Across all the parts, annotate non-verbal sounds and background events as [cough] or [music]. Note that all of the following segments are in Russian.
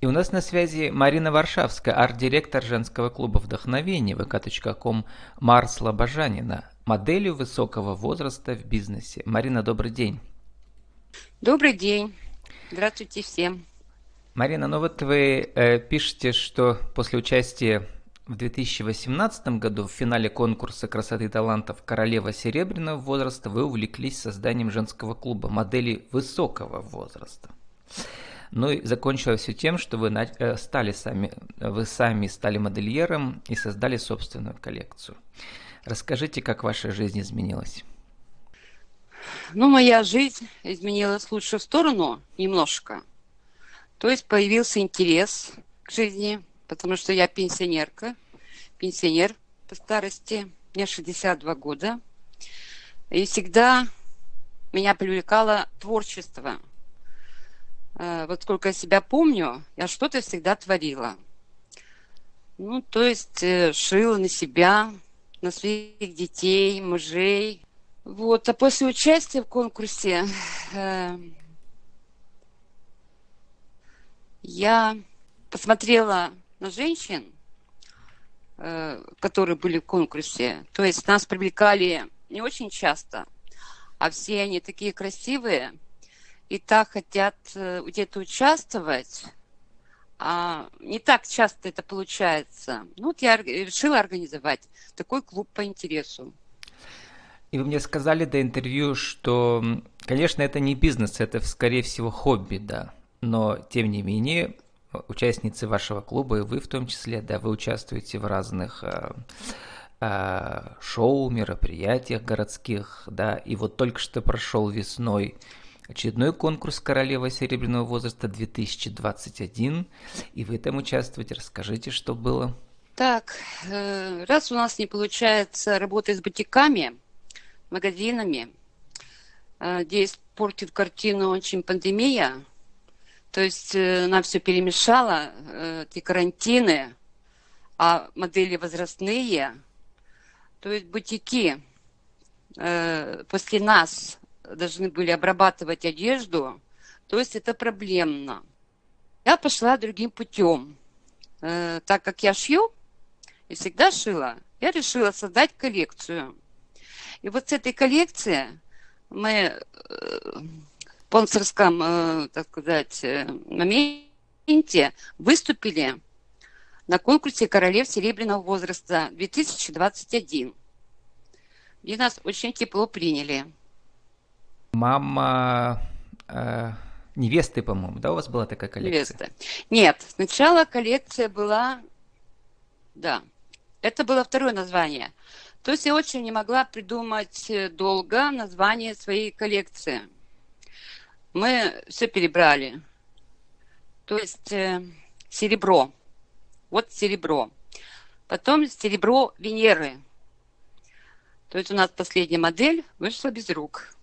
И у нас на связи Марина Варшавская, арт-директор женского клуба вдохновения vk.com Марс Лобожанина, моделью высокого возраста в бизнесе. Марина, добрый день. Добрый день. Здравствуйте всем. Марина, ну вот вы э, пишете, что после участия в 2018 году в финале конкурса красоты и талантов «Королева серебряного возраста» вы увлеклись созданием женского клуба модели высокого возраста. Ну и закончилось все тем, что вы э, стали сами, вы сами стали модельером и создали собственную коллекцию. Расскажите, как ваша жизнь изменилась? Ну, моя жизнь изменилась в лучшую сторону немножко. То есть появился интерес к жизни, потому что я пенсионерка, пенсионер по старости, мне 62 года. И всегда меня привлекало творчество – Э, вот сколько я себя помню, я что-то всегда творила. Ну, то есть э, шила на себя, на своих детей, мужей. Вот, а после участия в конкурсе э, я посмотрела на женщин, э, которые были в конкурсе. То есть нас привлекали не очень часто, а все они такие красивые – и так хотят э, где-то участвовать, а не так часто это получается. Ну, вот я решила организовать такой клуб по интересу. И вы мне сказали до интервью, что, конечно, это не бизнес, это, скорее всего, хобби, да. Но, тем не менее, участницы вашего клуба, и вы в том числе, да, вы участвуете в разных э, э, шоу, мероприятиях городских, да, и вот только что прошел весной Очередной конкурс «Королева серебряного возраста 2021». И вы там участвуете. Расскажите, что было. Так, э, раз у нас не получается работать с бутиками, магазинами, э, здесь портит картину очень пандемия, то есть э, нам все перемешало, эти карантины, а модели возрастные, то есть бутики после нас должны были обрабатывать одежду, то есть это проблемно. Я пошла другим путем. Э, так как я шью и всегда шила, я решила создать коллекцию. И вот с этой коллекции мы э, в спонсорском, э, так сказать, моменте выступили на конкурсе «Королев серебряного возраста» 2021. И нас очень тепло приняли мама э, невесты, по-моему, да, у вас была такая коллекция? Невеста. Нет, сначала коллекция была, да, это было второе название. То есть я очень не могла придумать э, долго название своей коллекции. Мы все перебрали. То есть э, серебро. Вот серебро. Потом серебро Венеры. То есть у нас последняя модель вышла без рук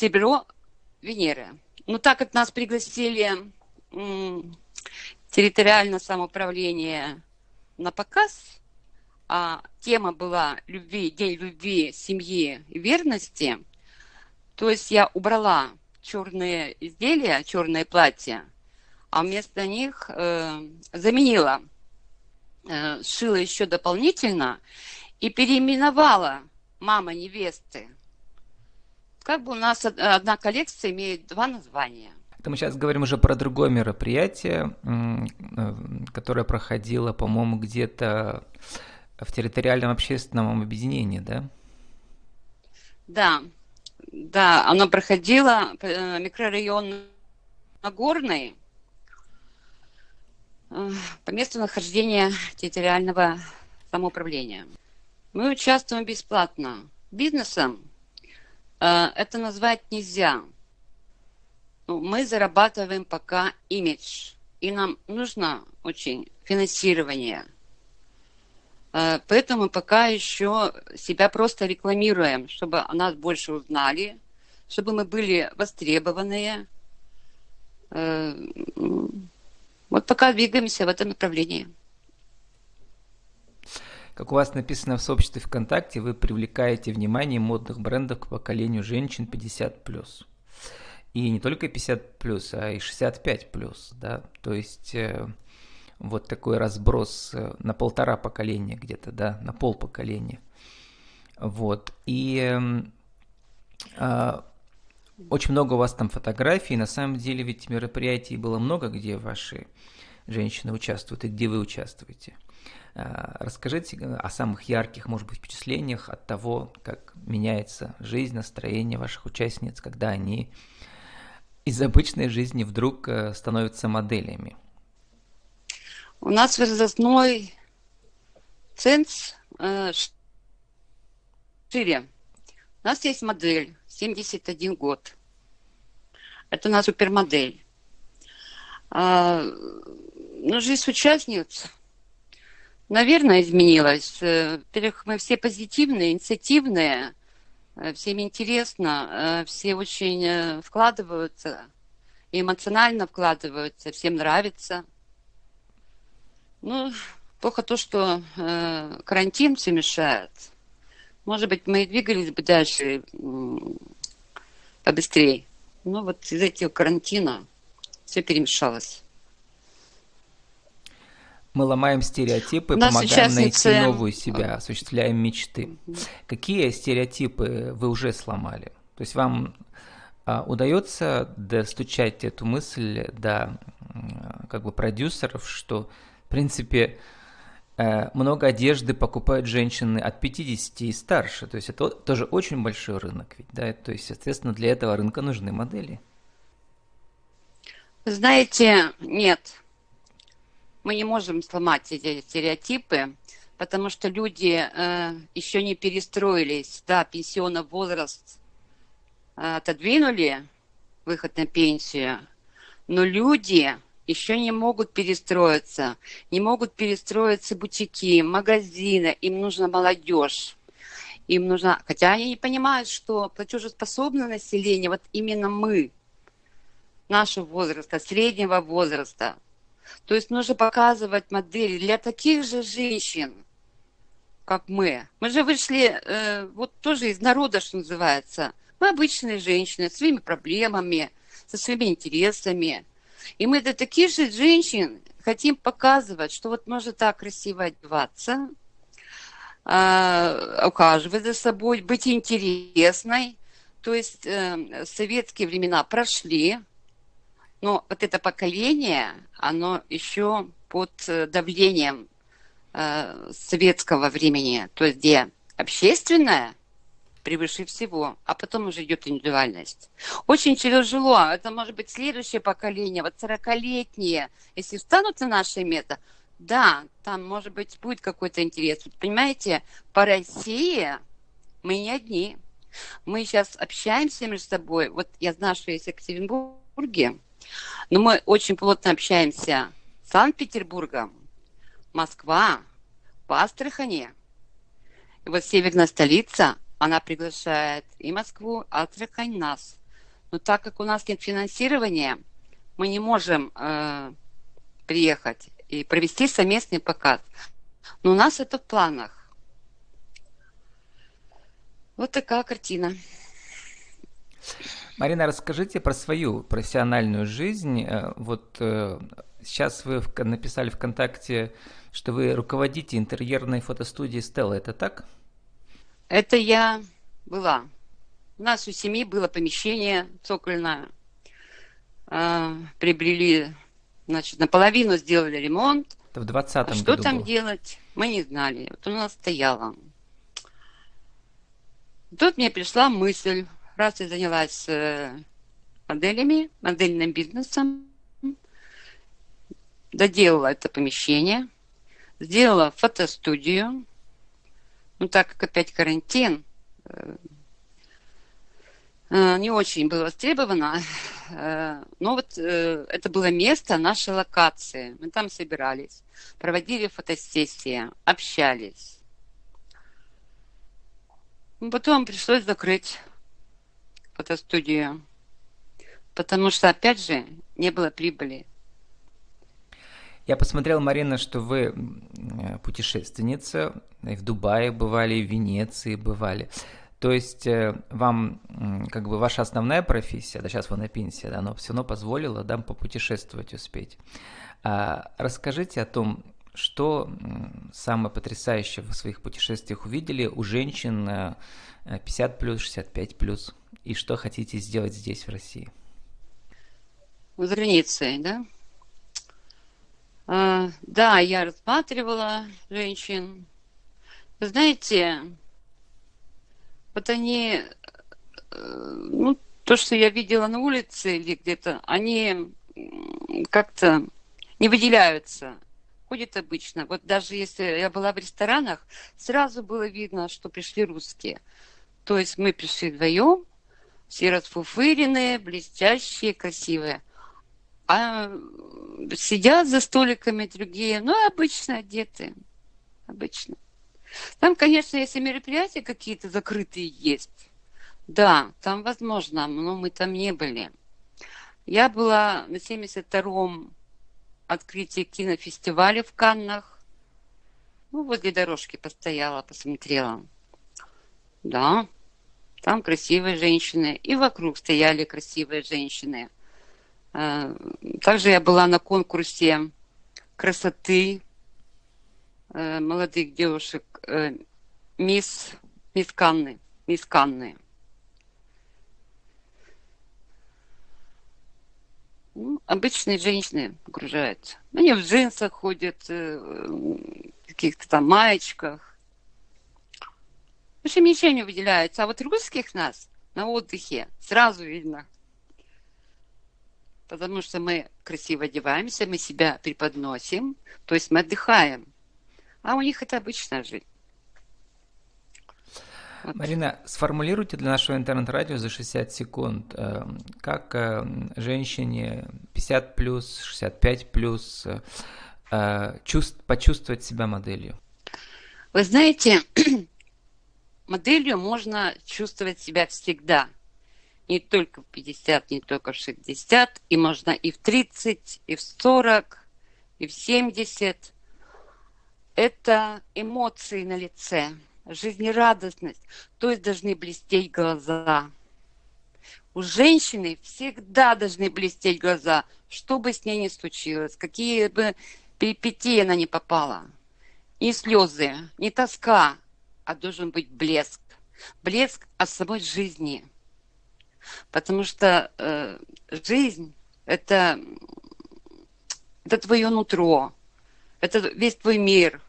серебро Венеры. Ну, так как нас пригласили территориальное самоуправление на показ, а тема была любви, День любви, семьи и верности, то есть я убрала черные изделия, черное платье, а вместо них э, заменила, э, сшила еще дополнительно и переименовала мама невесты как бы у нас одна коллекция имеет два названия. Это мы сейчас говорим уже про другое мероприятие, э, которое проходило, по-моему, где-то в территориальном общественном объединении, да? Да, да, оно проходило э, микрорайон Нагорный э, по месту нахождения территориального самоуправления. Мы участвуем бесплатно. Бизнесом это назвать нельзя. Ну, мы зарабатываем пока имидж, и нам нужно очень финансирование. Э, поэтому пока еще себя просто рекламируем, чтобы о нас больше узнали, чтобы мы были востребованные. Э, вот пока двигаемся в этом направлении. Как у вас написано в сообществе ВКонтакте, вы привлекаете внимание модных брендов к поколению женщин 50+. И не только 50 плюс, а и 65 плюс, да, то есть э, вот такой разброс э, на полтора поколения где-то, да, на пол поколения. Вот, и э, очень много у вас там фотографий, на самом деле ведь мероприятий было много, где ваши женщины участвуют и где вы участвуете. Э, расскажите о самых ярких, может быть, впечатлениях от того, как меняется жизнь, настроение ваших участниц, когда они из обычной жизни вдруг э, становятся моделями? У нас возрастной ценз э, шире. У нас есть модель, 71 год. Это у нас супермодель. А, ну, жизнь участниц, наверное, изменилась. Э, во-первых, мы все позитивные, инициативные, Э, всем интересно, э, все очень э, вкладываются, эмоционально вкладываются, всем нравится. Ну, плохо то, что карантин все мешает. Может быть, мы и двигались бы дальше побыстрее. Но вот из-за этого карантина все перемешалось. Мы ломаем стереотипы, помогаем участницы... найти новую себя, осуществляем мечты. Какие стереотипы вы уже сломали? То есть вам а, удается достучать эту мысль до как бы продюсеров, что в принципе э, много одежды покупают женщины от 50 и старше. То есть это тоже очень большой рынок ведь, да? То есть, соответственно, для этого рынка нужны модели. Знаете, нет мы не можем сломать эти стереотипы, потому что люди э, еще не перестроились, да, пенсионный возраст э, отодвинули, выход на пенсию, но люди еще не могут перестроиться, не могут перестроиться бутики, магазины, им нужна молодежь. Им нужна, хотя они не понимают, что платежеспособное население, вот именно мы, нашего возраста, среднего возраста, то есть нужно показывать модели для таких же женщин, как мы. Мы же вышли э, вот тоже из народа, что называется. Мы обычные женщины, с своими проблемами, со своими интересами. И мы для таких же женщин хотим показывать, что вот можно так красиво одеваться, э, ухаживать за собой, быть интересной. То есть э, советские времена прошли, но вот это поколение, оно еще под э, давлением э, советского времени, то есть где общественное превыше всего, а потом уже идет индивидуальность. Очень тяжело, это может быть следующее поколение, вот 40-летние, если встанут на наше место, да, там, может быть, будет какой-то интерес. Вот, понимаете, по России мы не одни. Мы сейчас общаемся между собой. Вот я знаю, что есть в Екатеринбурге, но мы очень плотно общаемся с Санкт-Петербургом, Москва, по Астрахани. И вот северная столица, она приглашает и Москву, Астрахань нас. Но так как у нас нет финансирования, мы не можем э, приехать и провести совместный показ. Но у нас это в планах. Вот такая картина. Марина, расскажите про свою профессиональную жизнь. Э, вот э, сейчас вы написали ВКонтакте, что вы руководите интерьерной фотостудией Стелла. Это так? Это я была. У нас у семьи было помещение цокольное. А, приобрели, значит, наполовину сделали ремонт. Это в 20 а Что там было. делать, мы не знали. Вот у нас стояло. Тут мне пришла мысль я занялась э, моделями, модельным бизнесом, доделала это помещение, сделала фотостудию. Ну, так как опять карантин, э, э, не очень было востребовано, но вот это было место нашей локации. Мы там собирались, проводили фотосессии, общались. Потом пришлось закрыть фотостудию, потому что, опять же, не было прибыли. Я посмотрел, Марина, что вы путешественница, и в Дубае бывали, и в Венеции бывали. То есть э, вам, как бы, ваша основная профессия, да, сейчас вы на пенсии, да, но все равно позволила, да, попутешествовать успеть. А расскажите о том, что самое потрясающее в своих путешествиях увидели у женщин 50 плюс, 65 плюс, и что хотите сделать здесь, в России? За границей, да? А, да, я рассматривала женщин. Вы знаете, вот они, э, ну, то, что я видела на улице или где-то, они как-то не выделяются. Ходят обычно. Вот даже если я была в ресторанах, сразу было видно, что пришли русские. То есть мы пришли вдвоем, все расфуфыренные, блестящие, красивые. А сидят за столиками другие, ну, обычно одеты. Обычно. Там, конечно, если мероприятия какие-то закрытые есть, да, там возможно, но мы там не были. Я была на 72-м открытии кинофестиваля в Каннах. Ну, возле дорожки постояла, посмотрела. Да, там красивые женщины, и вокруг стояли красивые женщины – Э, также я была на конкурсе красоты э, молодых девушек э, мисс, мисс Канны, мисс Канны. Ну, обычные женщины окружают. Они в джинсах ходят, в каких-то там маечках. В общем, ничего не выделяется. А вот русских нас на отдыхе сразу видно – потому что мы красиво одеваемся, мы себя преподносим, то есть мы отдыхаем. А у них это обычная жизнь. Вот. Марина, сформулируйте для нашего интернет-радио за 60 секунд, э, как э, женщине 50 плюс, 65 плюс э, чувств, почувствовать себя моделью? Вы знаете, [clears throat] моделью можно чувствовать себя всегда – не только в 50, не только в 60, и можно и в 30, и в 40, и в 70. Это эмоции на лице, жизнерадостность, то есть должны блестеть глаза. У женщины всегда должны блестеть глаза, что бы с ней ни случилось, какие бы перипетии она не попала. Не слезы, не тоска, а должен быть блеск. Блеск от самой жизни – Потому что э, жизнь это, это твое нутро, это весь твой мир.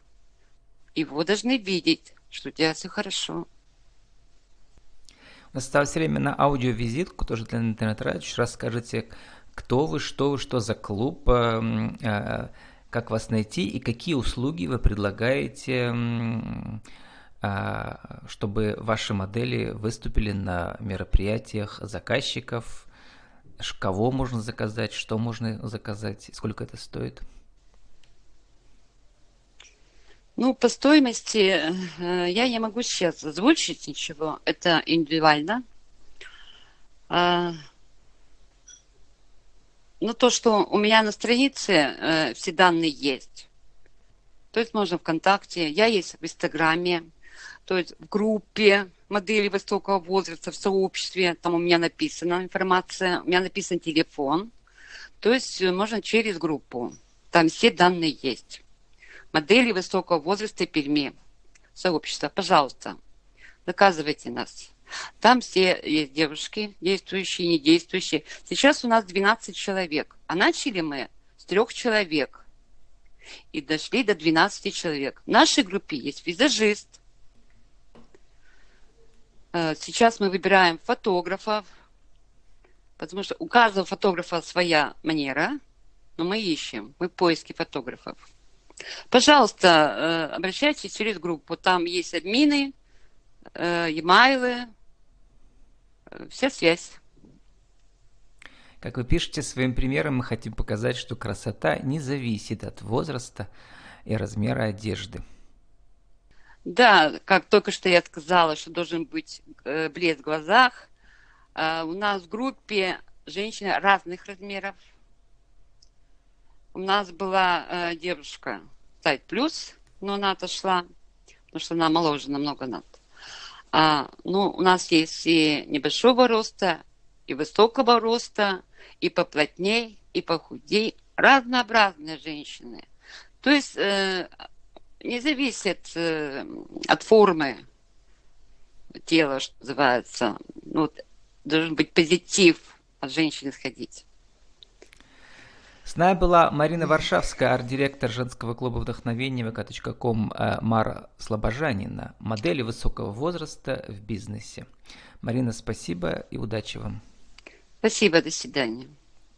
Его должны видеть, что у тебя все хорошо. У нас осталось время на аудиовизитку, тоже для интернет-радио. Еще раз скажите, кто вы, что вы, что за клуб, э, э, как вас найти и какие услуги вы предлагаете чтобы ваши модели выступили на мероприятиях заказчиков, кого можно заказать, что можно заказать, сколько это стоит? Ну, по стоимости э, я не могу сейчас озвучить ничего. Это индивидуально. А, но то, что у меня на странице э, все данные есть. То есть можно ВКонтакте, я есть в Инстаграме, то есть в группе модели высокого возраста, в сообществе, там у меня написана информация, у меня написан телефон, то есть э, можно через группу, там все данные есть. Модели высокого возраста Перми, сообщество, пожалуйста, заказывайте нас. Там все есть девушки, действующие, не действующие. Сейчас у нас 12 человек, а начали мы с трех человек и дошли до 12 человек. В нашей группе есть визажист, сейчас мы выбираем фотографов, потому что у каждого фотографа своя манера, но мы ищем, мы в поиске фотографов. Пожалуйста, э, обращайтесь через группу, там есть админы, э, e-mail, вся связь. Как вы пишете своим примером, мы хотим показать, что красота не зависит от возраста и размера одежды. Да, как только что я сказала, что должен быть э, блеск в глазах. Э, у нас в группе женщины разных размеров. У нас была э, девушка сайт плюс, но она отошла, потому что она моложе намного нас. А, ну, у нас есть и небольшого роста, и высокого роста, и поплотней, и похудей. Разнообразные женщины. То есть не зависит э, от формы тела, что называется. Ну, должен быть позитив от женщины исходить. С нами была Марина Варшавская, арт-директор женского клуба вдохновения vk.com э, Мара Слобожанина, модели высокого возраста в бизнесе. Марина, спасибо и удачи вам. Спасибо, до свидания.